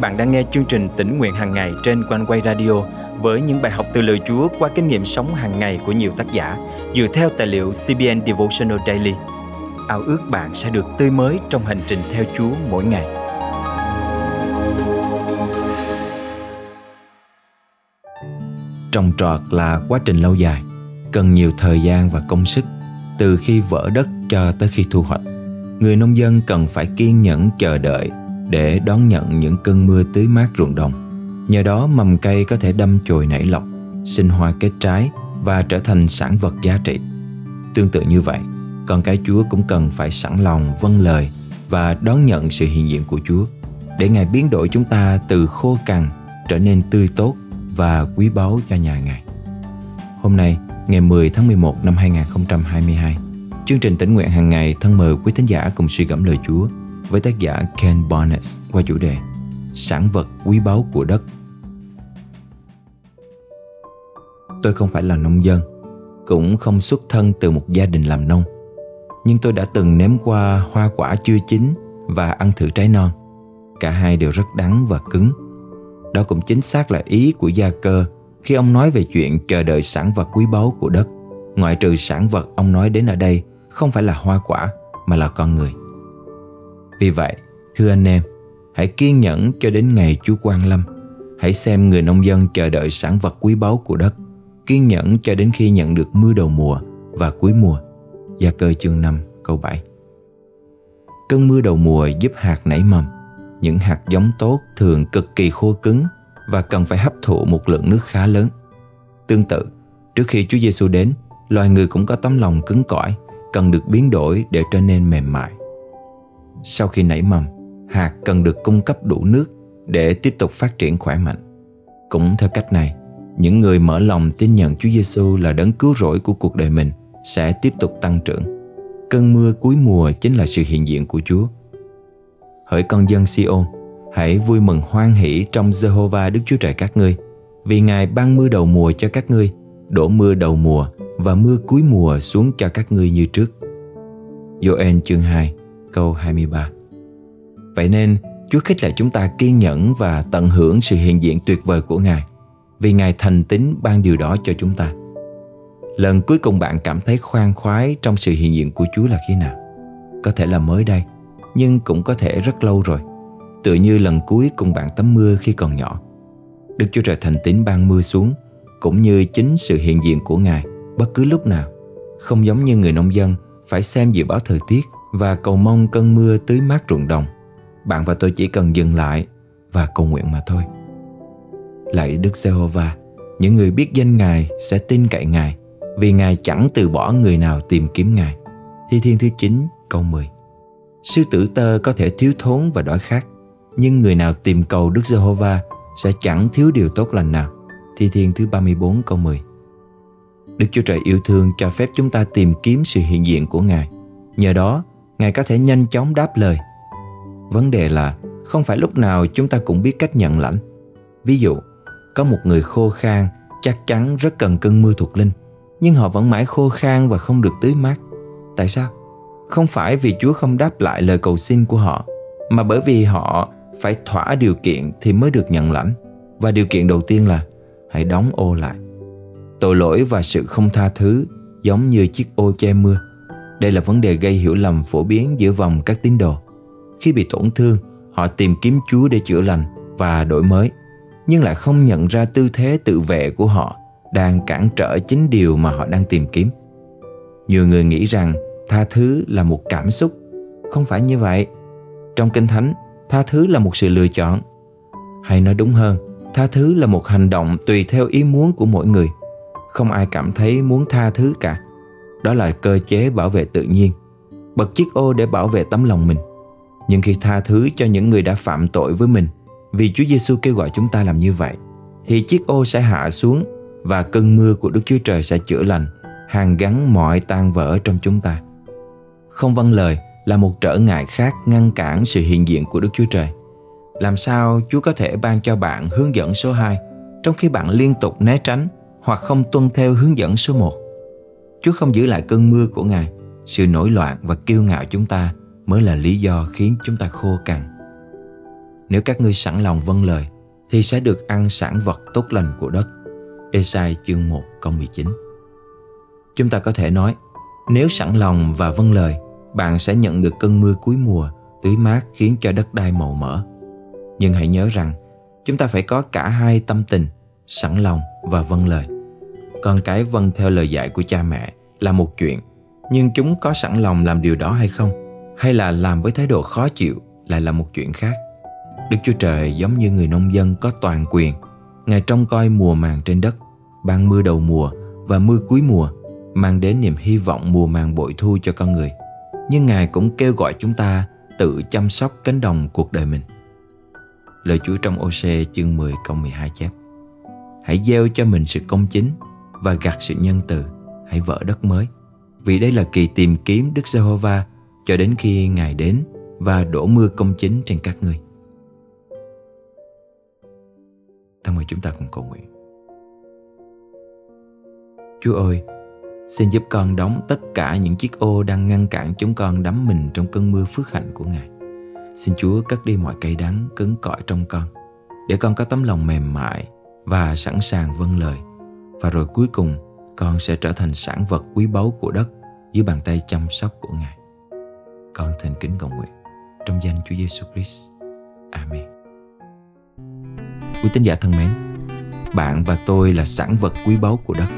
bạn đang nghe chương trình tỉnh nguyện hàng ngày trên quanh quay radio với những bài học từ lời Chúa qua kinh nghiệm sống hàng ngày của nhiều tác giả dựa theo tài liệu CBN Devotional Daily. Ao ước bạn sẽ được tươi mới trong hành trình theo Chúa mỗi ngày. Trồng trọt là quá trình lâu dài, cần nhiều thời gian và công sức từ khi vỡ đất cho tới khi thu hoạch. Người nông dân cần phải kiên nhẫn chờ đợi để đón nhận những cơn mưa tưới mát ruộng đồng. Nhờ đó mầm cây có thể đâm chồi nảy lọc, sinh hoa kết trái và trở thành sản vật giá trị. Tương tự như vậy, con cái Chúa cũng cần phải sẵn lòng vâng lời và đón nhận sự hiện diện của Chúa để Ngài biến đổi chúng ta từ khô cằn trở nên tươi tốt và quý báu cho nhà Ngài. Hôm nay, ngày 10 tháng 11 năm 2022, chương trình tỉnh nguyện hàng ngày thân mời quý thính giả cùng suy gẫm lời Chúa với tác giả Ken Barnes qua chủ đề Sản vật quý báu của đất. Tôi không phải là nông dân, cũng không xuất thân từ một gia đình làm nông. Nhưng tôi đã từng nếm qua hoa quả chưa chín và ăn thử trái non. Cả hai đều rất đắng và cứng. Đó cũng chính xác là ý của gia cơ khi ông nói về chuyện chờ đợi sản vật quý báu của đất. Ngoại trừ sản vật ông nói đến ở đây không phải là hoa quả mà là con người. Vì vậy, thưa anh em, hãy kiên nhẫn cho đến ngày Chúa Quang Lâm. Hãy xem người nông dân chờ đợi sản vật quý báu của đất, kiên nhẫn cho đến khi nhận được mưa đầu mùa và cuối mùa. Gia cơ chương 5 câu 7 Cơn mưa đầu mùa giúp hạt nảy mầm. Những hạt giống tốt thường cực kỳ khô cứng và cần phải hấp thụ một lượng nước khá lớn. Tương tự, trước khi Chúa Giêsu đến, loài người cũng có tấm lòng cứng cỏi, cần được biến đổi để trở nên mềm mại. Sau khi nảy mầm, hạt cần được cung cấp đủ nước để tiếp tục phát triển khỏe mạnh. Cũng theo cách này, những người mở lòng tin nhận Chúa Giêsu là đấng cứu rỗi của cuộc đời mình sẽ tiếp tục tăng trưởng. Cơn mưa cuối mùa chính là sự hiện diện của Chúa. Hỡi con dân Siôn, hãy vui mừng hoan hỷ trong Jehovah Đức Chúa Trời các ngươi, vì Ngài ban mưa đầu mùa cho các ngươi, đổ mưa đầu mùa và mưa cuối mùa xuống cho các ngươi như trước. Joel chương 2 câu 23 Vậy nên Chúa khích lệ chúng ta kiên nhẫn và tận hưởng sự hiện diện tuyệt vời của Ngài vì Ngài thành tín ban điều đó cho chúng ta. Lần cuối cùng bạn cảm thấy khoan khoái trong sự hiện diện của Chúa là khi nào? Có thể là mới đây, nhưng cũng có thể rất lâu rồi. Tựa như lần cuối cùng bạn tắm mưa khi còn nhỏ. Đức Chúa Trời thành tín ban mưa xuống, cũng như chính sự hiện diện của Ngài bất cứ lúc nào. Không giống như người nông dân phải xem dự báo thời tiết và cầu mong cơn mưa tưới mát ruộng đồng. Bạn và tôi chỉ cần dừng lại và cầu nguyện mà thôi. Lạy Đức Giê-hô-va, những người biết danh Ngài sẽ tin cậy Ngài vì Ngài chẳng từ bỏ người nào tìm kiếm Ngài. Thi Thiên thứ 9 câu 10 Sư tử tơ có thể thiếu thốn và đói khát nhưng người nào tìm cầu Đức Giê-hô-va sẽ chẳng thiếu điều tốt lành nào. Thi Thiên thứ 34 câu 10 Đức Chúa Trời yêu thương cho phép chúng ta tìm kiếm sự hiện diện của Ngài. Nhờ đó, Ngài có thể nhanh chóng đáp lời. Vấn đề là không phải lúc nào chúng ta cũng biết cách nhận lãnh. Ví dụ, có một người khô khan chắc chắn rất cần cơn mưa thuộc linh, nhưng họ vẫn mãi khô khan và không được tưới mát. Tại sao? Không phải vì Chúa không đáp lại lời cầu xin của họ, mà bởi vì họ phải thỏa điều kiện thì mới được nhận lãnh. Và điều kiện đầu tiên là hãy đóng ô lại. Tội lỗi và sự không tha thứ giống như chiếc ô che mưa đây là vấn đề gây hiểu lầm phổ biến giữa vòng các tín đồ. Khi bị tổn thương, họ tìm kiếm Chúa để chữa lành và đổi mới, nhưng lại không nhận ra tư thế tự vệ của họ đang cản trở chính điều mà họ đang tìm kiếm. Nhiều người nghĩ rằng tha thứ là một cảm xúc. Không phải như vậy. Trong Kinh Thánh, tha thứ là một sự lựa chọn. Hay nói đúng hơn, tha thứ là một hành động tùy theo ý muốn của mỗi người. Không ai cảm thấy muốn tha thứ cả đó là cơ chế bảo vệ tự nhiên. Bật chiếc ô để bảo vệ tấm lòng mình. Nhưng khi tha thứ cho những người đã phạm tội với mình, vì Chúa Giêsu kêu gọi chúng ta làm như vậy, thì chiếc ô sẽ hạ xuống và cơn mưa của Đức Chúa Trời sẽ chữa lành, hàn gắn mọi tan vỡ trong chúng ta. Không vâng lời là một trở ngại khác ngăn cản sự hiện diện của Đức Chúa Trời. Làm sao Chúa có thể ban cho bạn hướng dẫn số 2 trong khi bạn liên tục né tránh hoặc không tuân theo hướng dẫn số 1 Chúa không giữ lại cơn mưa của Ngài. Sự nổi loạn và kiêu ngạo chúng ta mới là lý do khiến chúng ta khô cằn. nếu các ngươi sẵn lòng vâng lời thì sẽ được ăn sản vật tốt lành của đất. Esai chương 1 câu 19 Chúng ta có thể nói, nếu sẵn lòng và vâng lời, bạn sẽ nhận được cơn mưa cuối mùa, tưới mát khiến cho đất đai màu mỡ. Nhưng hãy nhớ rằng, chúng ta phải có cả hai tâm tình, sẵn lòng và vâng lời. Con cái vâng theo lời dạy của cha mẹ là một chuyện, nhưng chúng có sẵn lòng làm điều đó hay không, hay là làm với thái độ khó chịu lại là một chuyện khác. Đức Chúa Trời giống như người nông dân có toàn quyền. Ngài trông coi mùa màng trên đất, ban mưa đầu mùa và mưa cuối mùa, mang đến niềm hy vọng mùa màng bội thu cho con người. Nhưng Ngài cũng kêu gọi chúng ta tự chăm sóc cánh đồng cuộc đời mình. Lời Chúa trong ô chương 10 câu 12 chép Hãy gieo cho mình sự công chính và gặt sự nhân từ, hãy vỡ đất mới. Vì đây là kỳ tìm kiếm Đức Giê-hô-va cho đến khi Ngài đến và đổ mưa công chính trên các ngươi. Thân mời chúng ta cùng cầu nguyện. Chúa ơi, xin giúp con đóng tất cả những chiếc ô đang ngăn cản chúng con đắm mình trong cơn mưa phước hạnh của Ngài. Xin Chúa cất đi mọi cây đắng cứng cỏi trong con, để con có tấm lòng mềm mại và sẵn sàng vâng lời. Và rồi cuối cùng, con sẽ trở thành sản vật quý báu của đất dưới bàn tay chăm sóc của Ngài. Con thành kính cầu nguyện trong danh Chúa Giêsu Christ. Amen. Quý tín giả thân mến, bạn và tôi là sản vật quý báu của đất.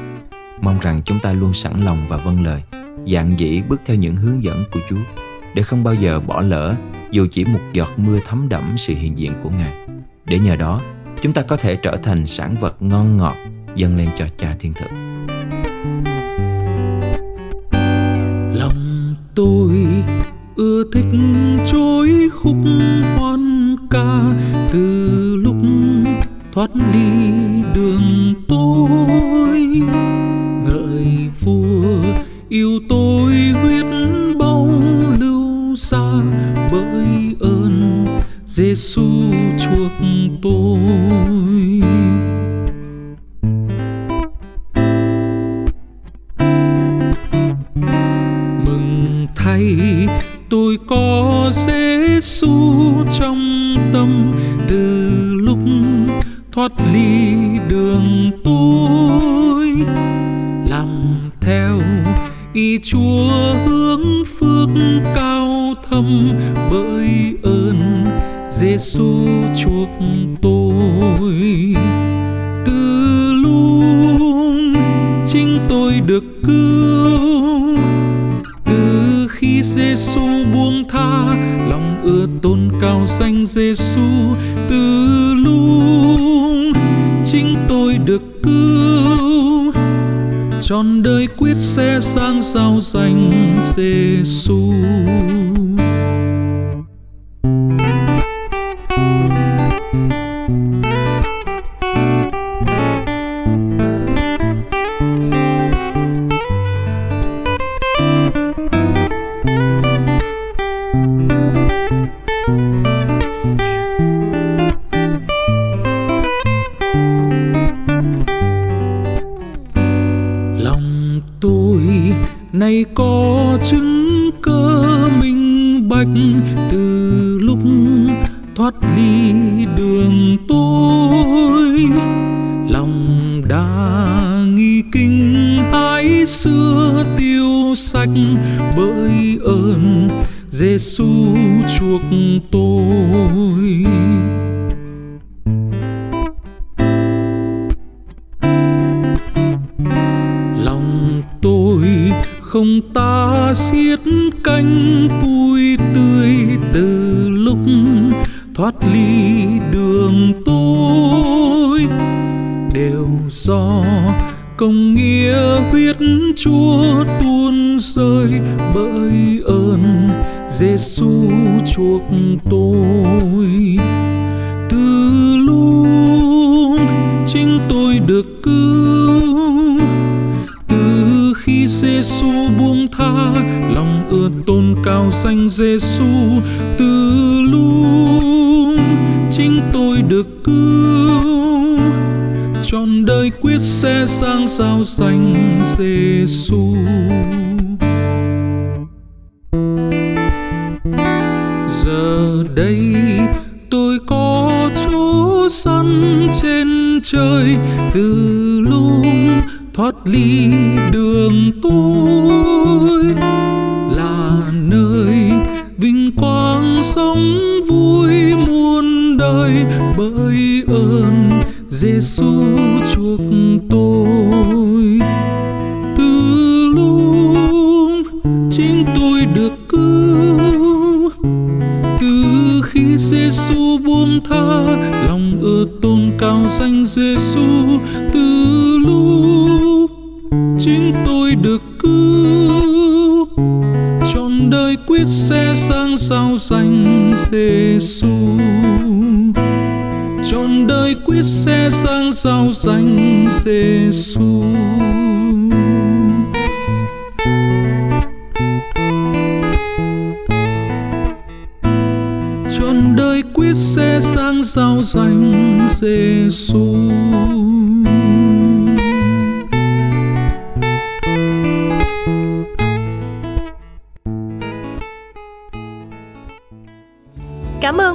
Mong rằng chúng ta luôn sẵn lòng và vâng lời, dạng dĩ bước theo những hướng dẫn của Chúa để không bao giờ bỏ lỡ dù chỉ một giọt mưa thấm đẫm sự hiện diện của Ngài. Để nhờ đó, chúng ta có thể trở thành sản vật ngon ngọt dâng lên cho Cha Thiên Thượng. Lòng tôi ưa thích trôi khúc hoan ca, từ lúc thoát ly đường tôi ngợi vua yêu tôi huyết bao lưu xa, bởi ơn Giêsu chuộc tôi tâm từ lúc thoát ly đường tôi, làm theo ý chúa hướng phước cao thâm bởi ơn Giêsu chuộc tôi. Từ lúc chính tôi được cứu vào danh Giêsu từ lúc chính tôi được cứu. Trọn đời quyết sẽ sang giao danh Giêsu nay có chứng cơ minh bạch từ lúc thoát ly đường tôi. Lòng đã nghi kinh hái xưa tiêu sạch bởi ơn Giêsu chuộc tôi. Không ta xiết cánh vui tươi từ lúc thoát ly đường tôi. Đều do công nghĩa huyết chúa tuôn rơi bởi ơn Giêsu chuộc tôi Giêsu từ lúc chính tôi được cứu. Trọn đời quyết sẽ sang giao danh Giêsu giờ đây tôi có trên trời. Từ lúc thoát ly đường tôi ơn Giêsu chuộc tôi. Từ lúc chính tôi được cứu, từ khi Giêsu buông tha lòng ở tôn cao danh Giêsu từ lúc chính tôi được cứu, trọn đời quyết sẽ sang sao danh Giêsu trọn đời quyết sẽ sang sao danh Giêsu trọn đời quyết sẽ sang sao danh Giêsu